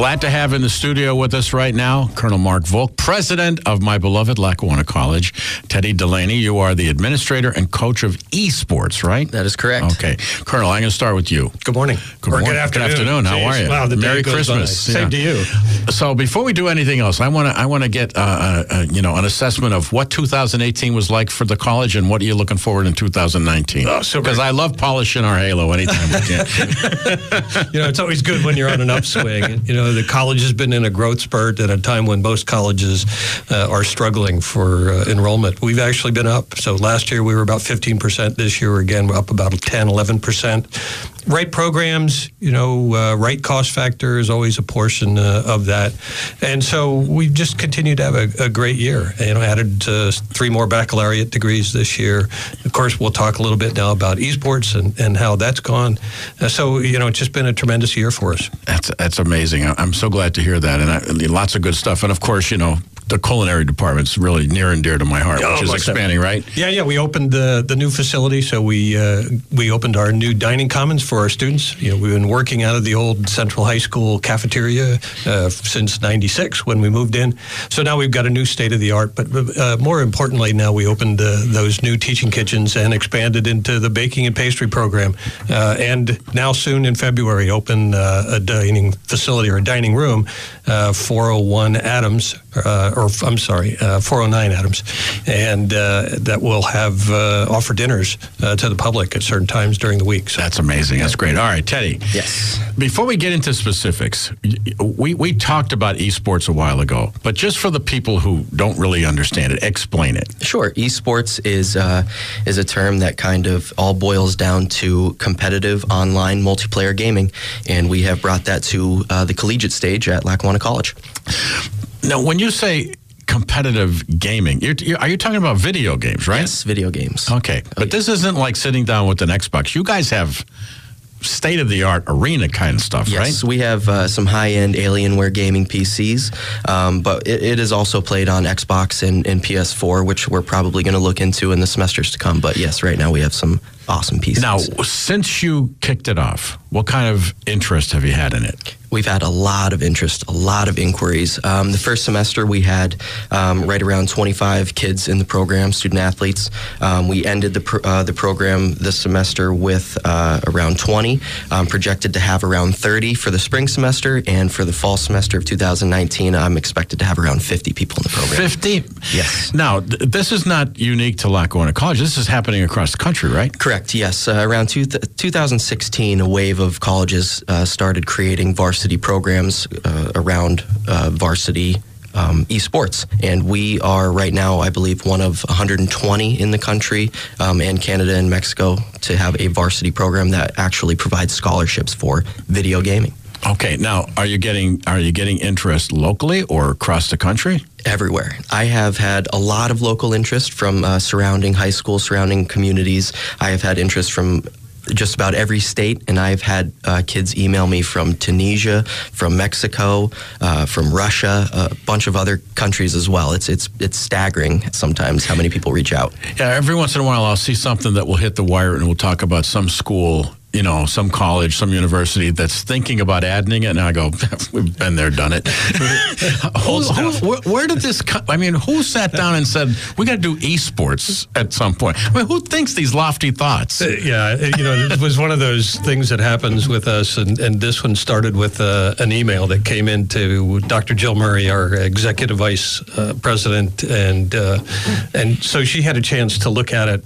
Glad to have in the studio with us right now Colonel Mark Volk, president of my beloved Lackawanna College. Teddy Delaney, you are the administrator and coach of esports, right? That is correct. Okay. Colonel, I'm going to start with you. Good morning. Good, or morning. good afternoon. Good afternoon. How Jeez. are you? Wow, the Merry day goes Christmas. by. Same Yeah. to you. So before we do anything else, I want to I want to get uh, uh, uh, you know an assessment of what 2018 was like for the college and what are you looking forward in 2019. Oh, super. Because I love polishing our halo anytime we can. You know, it's always good when you're on an upswing. you know, the college has been in a growth spurt at a time when most colleges uh, are struggling for uh, enrollment. We've actually been up. So last year we were about 15%. This year, again, we're up about 10, 11%. Right programs, you know, uh, right cost factor is always a portion uh, of that. And so we've just continued to have a, a great year. You know, added uh, three more baccalaureate degrees this year. Of course, we'll talk a little bit now about esports and, and how that's gone. Uh, so, you know, it's just been a tremendous year for us. That's that's amazing. I'm so glad to hear that, and I, lots of good stuff. And of course, you know, the culinary department's really near and dear to my heart, Oh, which is most expanding, right? Yeah, yeah. We opened the the new facility, so we uh, we opened our new dining commons for our students. You know, we've been working out of the old Central High School cafeteria uh, since '96 when we moved in. So now we've got a new state of the art. But uh, more importantly, now we opened uh, those new teaching kitchens and expanded into the baking and pastry program. Uh, and now soon in February, open uh, a dining facility or a dining room, uh, 401 Adams, uh, or I'm sorry, uh, 409 Adams, and uh, that will have uh, offer dinners uh, to the public at certain times during the week. So That's amazing. That's great. All right, Teddy. Yes. Before we get into specifics, we, we talked about esports a while ago, but just for the people who don't really understand it, explain it. Sure. Esports is uh, is a term that kind of all boils down to competitive online multiplayer gaming, and we have brought that to uh, the collegiate stage at Lackawanna College. Now, when you say competitive gaming, you're, you're, are you talking about video games, right? Yes, video games. Okay, but this isn't like sitting down with an Xbox. You guys have state of the art arena kind of stuff, Yes, right? we have uh, some high end Alienware gaming PCs, um, but it, it is also played on Xbox and, and PS4, which we're probably going to look into in the semesters to come. But yes, right now we have some awesome PCs. Now, since you kicked it off, what kind of interest have you had in it? We've had a lot of interest, a lot of inquiries. Um, the first semester, we had um, right around 25 kids in the program, student athletes. Um, we ended the, pr- uh, the program this semester with uh, around 20, um, projected to have around 30 for the spring semester, and for the fall semester of 2019, I'm expected to have around 50 people in the program. 50? Yes. Now, th- this is not unique to Lackawanna College. This is happening across the country, right? Correct. Yes. Uh, around two th- 2016, a wave of colleges uh, started creating varsity programs uh, around uh, varsity. Um, esports, and we are right now, I believe, one of 120 in the country um, and Canada and Mexico to have a varsity program that actually provides scholarships for video gaming Okay, now are you getting are you getting interest locally or across the country? everywhere. I have had a lot of local interest from uh, surrounding high school, surrounding communities. I have had interest from just about every state, and I've had uh, kids email me from Tunisia, from Mexico, uh, from Russia, a bunch of other countries as well. It's it's it's staggering sometimes how many people reach out. Yeah, every once in a while I'll see something that will hit the wire and we'll talk about some school, you know, some college, some university that's thinking about adding it, and I go, we've been there, done it. who, who, where, where did this come? I mean, who sat down and said we got to do esports at some point? I mean, who thinks these lofty thoughts? Uh, yeah, it- you know, it was one of those things that happens with us, and, and this one started with uh, an email that came into Dr. Jill Murray, our executive vice uh, president, and uh, and so she had a chance to look at it.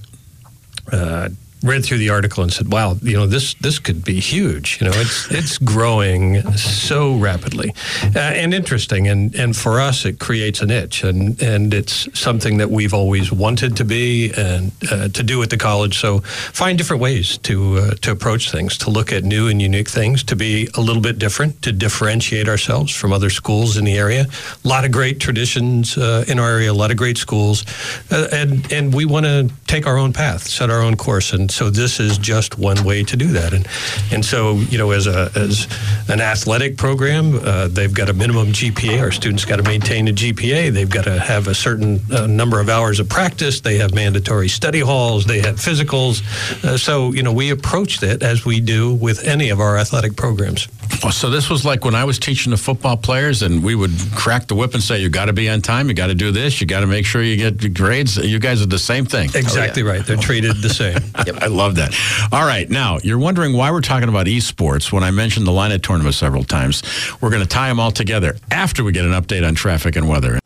Uh, read through the article and said, "Wow, you know this this could be huge. You know, it's it's growing so rapidly uh, and interesting, and and for us, it creates a niche, and and it's something that we've always wanted to be and uh, to do at the college. So find different ways to uh, to approach things, to look at new and unique things, to be a little bit different, to differentiate ourselves from other schools in the area. A lot of great traditions uh, in our area, a lot of great schools, uh, and and we want to take our own path, set our own course, and so this is just one way to do that. And and so you know, as a as an athletic program, uh, they've got a minimum GPA. Our students got to maintain a GPA. They've got to have a certain uh, number of hours of practice. They have mandatory study halls. They have physicals. Uh, so you know, we approached it as we do with any of our athletic programs. So this was like when I was teaching the football players, and we would crack the whip and say, "You got to be on time. You got to do this. You got to make sure you get your grades." You guys are the same thing. Oh, exactly oh, yeah. right. They're treated the same. yep. I love that. All right, now you're wondering why we're talking about esports when I mentioned the Lynett tournament several times. We're going to tie them all together after we get an update on traffic and weather.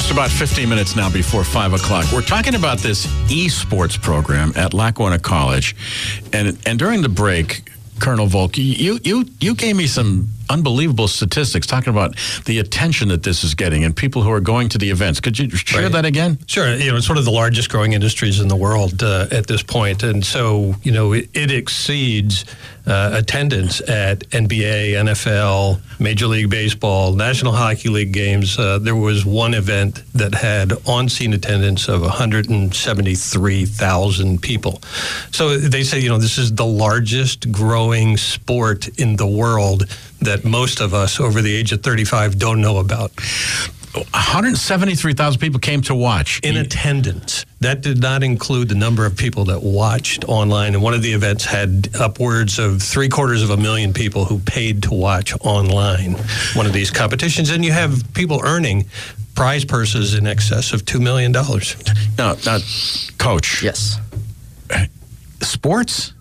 Just about 15 minutes now before 5 o'clock. We're talking about this esports program at Lackawanna College. And, and during the break, Colonel Volk, you, you, you gave me some unbelievable statistics talking about the attention that this is getting and people who are going to the events. Could you share right. that again? Sure. You know, it's one of the largest growing industries in the world uh, at this point, and so you know it, it exceeds uh, attendance at NBA, NFL, Major League Baseball, National Hockey League games. Uh, there was one event that had on-scene attendance of 173,000 people. So they say, you know, this is the largest growing sport in the world that most of us over the age of 35 don't know about. 173,000 people came to watch. In attendance. That did not include the number of people that watched online. And one of the events had upwards of three quarters of a million people who paid to watch online one of these competitions. And you have people earning prize purses in excess of $2 million. Now, now coach. Yes. Sports?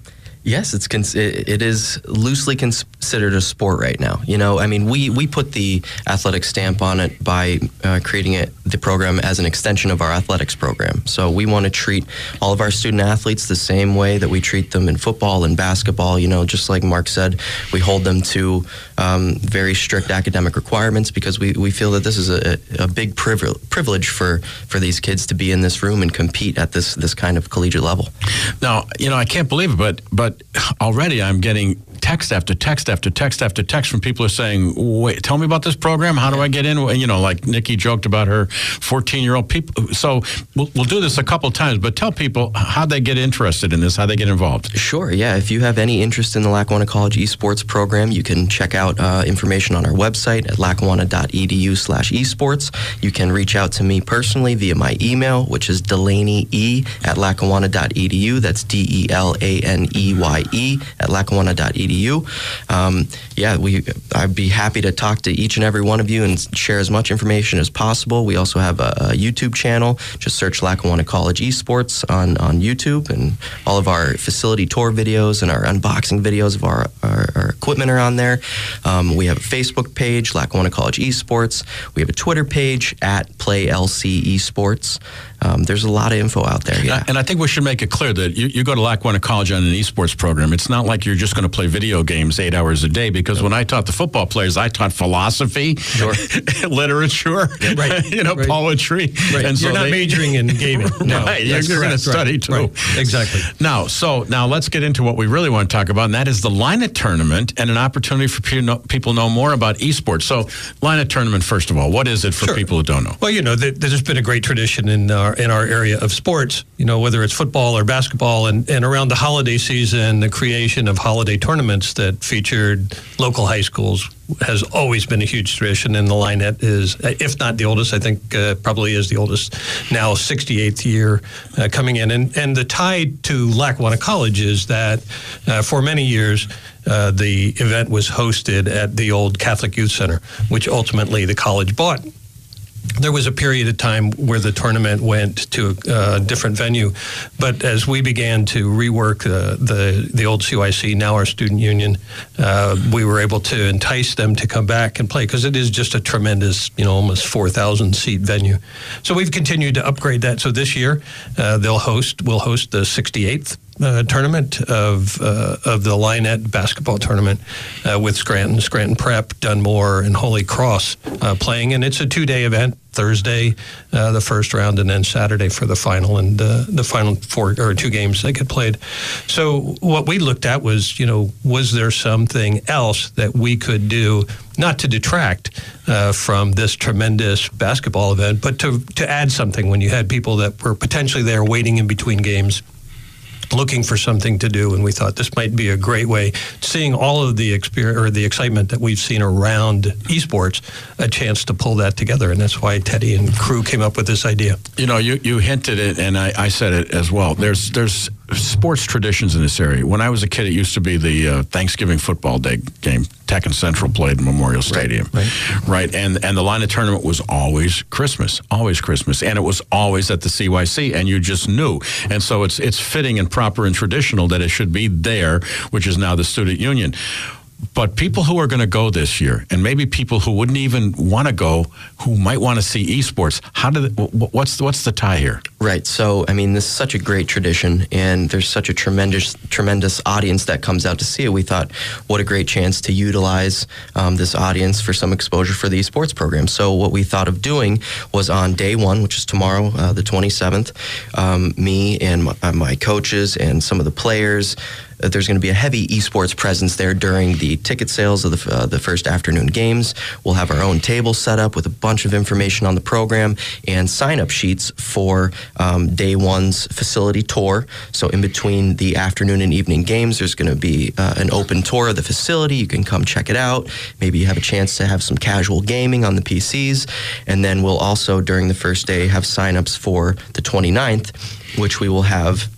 Yes, it's cons- it is loosely considered a sport right now. You know, I mean, we we put the athletic stamp on it by uh, creating it the program as an extension of our athletics program. So we want to treat all of our student athletes the same way that we treat them in football and basketball. You know, just like Mark said, we hold them to um, very strict academic requirements because we, we feel that this is a, a big privilege for for these kids to be in this room and compete at this this kind of collegiate level. Now, you know, I can't believe it, but but already I'm getting text after text after text after text from people who are saying, "Wait, tell me about this program. How do I get in?" You know, like Nikki joked about her 14-year-old people. So we'll, we'll do this a couple times, but tell people how they get interested in this, how they get involved. Sure. Yeah. If you have any interest in the Lackawanna College esports program, you can check out uh, information on our website at lackawanna.edu/esports. You can reach out to me personally via my email, which is delaney e at lackawanna.edu. That's D E L A N E Y E at lackawanna.edu edu. Um, yeah, we I'd be happy to talk to each and every one of you and share as much information as possible. We also have a, a YouTube channel. Just search Lackawanna College Esports on, on YouTube, and all of our facility tour videos and our unboxing videos of our, our, our equipment are on there. Um, we have a Facebook page, Lackawanna College Esports. We have a Twitter page at PlayLC Esports. Um, there's a lot of info out there. Yeah. And I think we should make it clear that you, you go to Lackawanna College on an esports program. It's not like you're just going to play video games eight hours a day because when I taught the football players, I taught philosophy, sure. literature, yeah, right. you know, right. poetry. Right. And so you're not they, majoring in gaming. No, right. You're, you're going to study too. Right. Exactly. Now, so now let's get into what we really want to talk about, and that is the Lynett tournament and an opportunity for people to know more about esports. So, Lynett tournament, first of all, what is it for sure. people who don't know? Well, you know, there's been a great tradition in our in our area of sports. You know, whether it's football or basketball, and, and around the holiday season, the creation of holiday tournaments that featured local high schools has always been a huge tradition, and the Lynett is, if not the oldest, I think uh, probably is the oldest now, 68th year uh, coming in. And, and the tie to Lackawanna College is that uh, for many years, uh, the event was hosted at the old Catholic Youth Center, which ultimately the college bought there was a period of time where the tournament went to a different venue, but as we began to rework uh, the the old CYC, now our student union, uh, we were able to entice them to come back and play because it is just a tremendous, you know, almost four thousand seat venue. So we've continued to upgrade that. So this year uh, they'll host, we'll host the 68th uh, tournament of uh, of the Lynett basketball tournament uh, with Scranton, Scranton Prep, Dunmore, and Holy Cross uh, playing, and it's a two day event. Thursday, uh, the first round, and then Saturday for the final, and uh, the final four or two games that get played. So what we looked at was, you know, was there something else that we could do, not to detract from this tremendous basketball event, but to to add something when you had people that were potentially there waiting in between games looking for something to do, and we thought this might be a great way. Seeing all of the experience or the excitement that we've seen around esports, a chance to pull that together, and that's why Teddy and crew came up with this idea. You know, you, you hinted it, and I, I said it as well. There's there's sports traditions in this area. When I was a kid, it used to be the uh, Thanksgiving football day game. Tech and Central played in Memorial Stadium, right, right. right? And and the line of tournament was always Christmas, always Christmas, and it was always at the CYC, and you just knew. And so it's it's fitting and proper and traditional that it should be there, which is now the student union but people who are going to go this year, and maybe people who wouldn't even want to go, who might want to see esports, how do they, what's what's the tie here? Right. So, I mean, this is such a great tradition, and there's such a tremendous tremendous audience that comes out to see it. We thought, what a great chance to utilize um, this audience for some exposure for the esports program. So, what we thought of doing was on day one, which is tomorrow, uh, the 27th, um, me and my, my coaches and some of the players that there's going to be a heavy esports presence there during the ticket sales of the, uh, the first afternoon games. We'll have our own table set up with a bunch of information on the program and sign up sheets for um, day one's facility tour. So, in between the afternoon and evening games, there's going to be uh, an open tour of the facility. You can come check it out. Maybe you have a chance to have some casual gaming on the PCs. And then we'll also, during the first day, have signups for the 29th, which we will have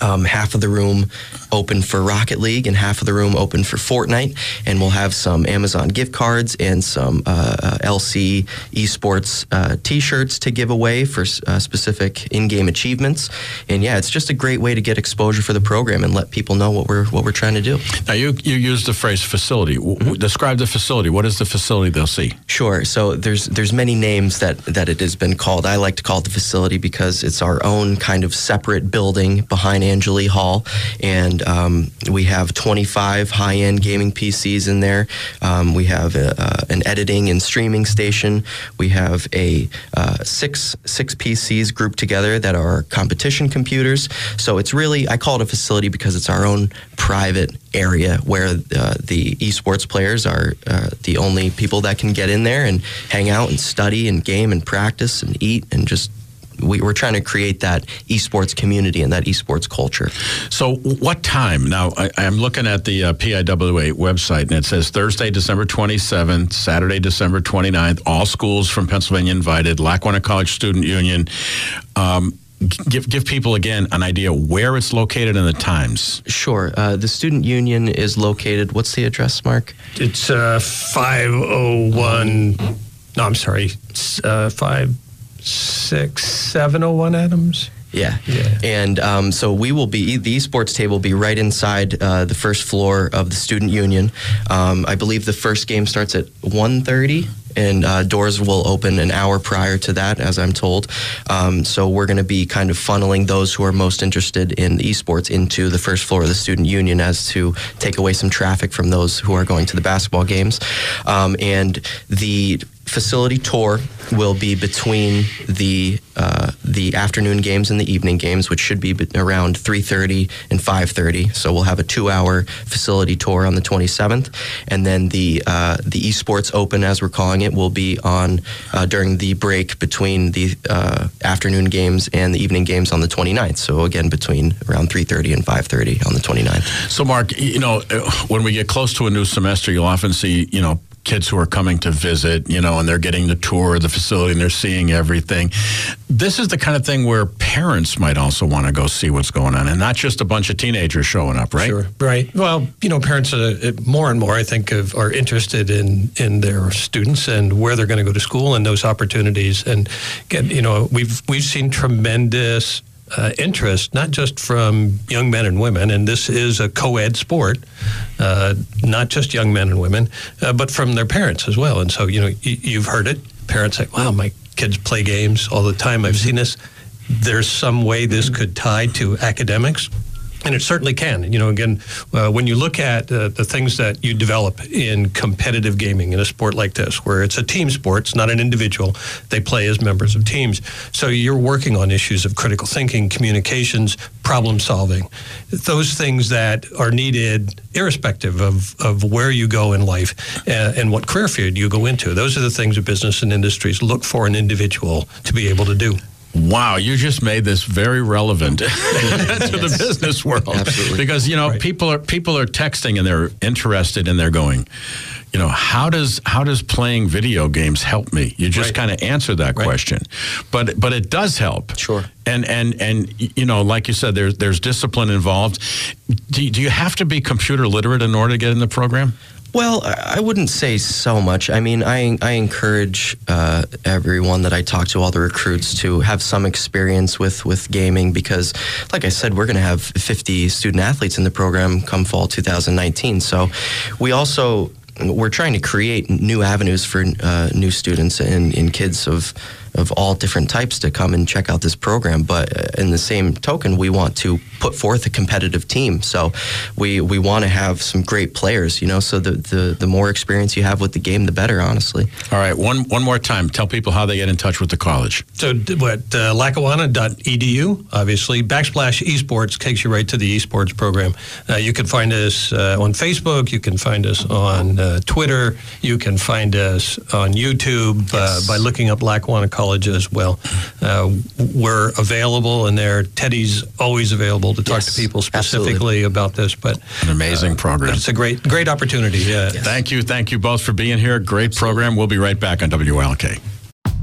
um, half of the room open for Rocket League and half of the room open for Fortnite. And we'll have some Amazon gift cards and some uh, uh LC esports uh, t shirts to give away for uh, specific in game achievements. And yeah, it's just a great way to get exposure for the program and let people know what we're what we're trying to do. Now, you, you used the phrase facility. Mm-hmm. Describe the facility. What is the facility they'll see? Sure. So there's there's many names that, that it has been called. I like to call it the facility because it's our own kind of separate building behind Angeli Hall. And um, we have 25 high end gaming PCs in there. Um, we have a, uh, an editing and streaming station. We have a uh, six six PCs grouped together that are competition computers. So it's really I call it a facility because it's our own private area where uh, the esports players are uh, the only people that can get in there and hang out and study and game and practice and eat and just we, are trying to create that esports community and that esports culture. So, what time? Now, I, am looking at the uh, PIWA website, and it says Thursday, December 27th, Saturday, December 29th. All schools from Pennsylvania invited. Lackawanna College Student Union. Um, give give people again an idea where it's located and the times. Sure. Uh, the student union is located. What's the address, Mark? It's uh, 501. No, I'm sorry. Uh, five six seven oh one Adams. Yeah. yeah. And um, so we will be, the esports table will be right inside uh, the first floor of the student union. Um, I believe the first game starts at 1.30 and uh, doors will open an hour prior to that, as I'm told. Um, so we're going to be kind of funneling those who are most interested in esports into the first floor of the student union as to take away some traffic from those who are going to the basketball games. Um, and the facility tour will be between the uh, the afternoon games and the evening games, which should be around 3:30 and 5:30. So we'll have a two-hour facility tour on the 27th, and then the uh, the esports open, as we're calling it, will be on uh, during the break between the uh, afternoon games and the evening games on the 29th. So again, between around 3:30 and 5:30 on the 29th. So Mark, you know, uh, when we get close to a new semester, you'll often see you know kids who are coming to visit, you know, and they're getting the tour of the facility and they're seeing everything. This is the kind of thing where parents might also want to go see what's going on and not just a bunch of teenagers showing up, right? Sure, right. Well, you know, parents are uh, more and more, I think, of, are interested in in their students and where they're going to go to school and those opportunities. And get, you know, we've we've seen tremendous uh, interest, not just from young men and women, and this is a co ed sport, uh, not just young men and women, uh, but from their parents as well. And so, you know, y- you've heard it. Parents say, wow, my kids play games all the time. I've seen this. There's some way this could tie to academics. And it certainly can. You know, again, uh, when you look at uh, the things that you develop in competitive gaming in a sport like this, where it's a team sport, it's not an individual, they play as members of teams. So you're working on issues of critical thinking, communications, problem solving, those things that are needed irrespective of, of where you go in life and, uh, and what career field you go into. Those are the things that business and industries look for an individual to be able to do. Wow, you just made this very relevant to the business world. Absolutely. Because you know, right. people are people are texting and they're interested and they're going, you know, how does how does playing video games help me? You just right. kind of answer that right. question. But but it does help. Sure. And and and you know, like you said there's there's discipline involved. Do, do you have to be computer literate in order to get in the program? Well, I wouldn't say so much. I mean, I, I encourage uh, everyone that I talk to, all the recruits, to have some experience with, with gaming because, like I said, we're going to have 50 student athletes in the program come fall 2019. So we also we're trying to create new avenues for uh, new students and, and kids of of all different types to come and check out this program. But uh, in the same token, we want to put forth a competitive team. So we we want to have some great players. You know, so the, the the more experience you have with the game, the better. Honestly. All right, one one more time. Tell people how they get in touch with the college. So what uh, lackawanna.edu, obviously backslash esports takes you right to the esports program. Uh, you can find us uh, on Facebook. You can find us on uh, Twitter. You can find us on YouTube uh, yes. by looking up Lackawanna College college as well. Uh, we're available, and there Teddy's always available to talk yes, to people specifically absolutely. about this. But an amazing uh, program. It's a great, great opportunity. Yeah. Yes. Thank you, thank you both for being here. Great program. We'll be right back on WILK.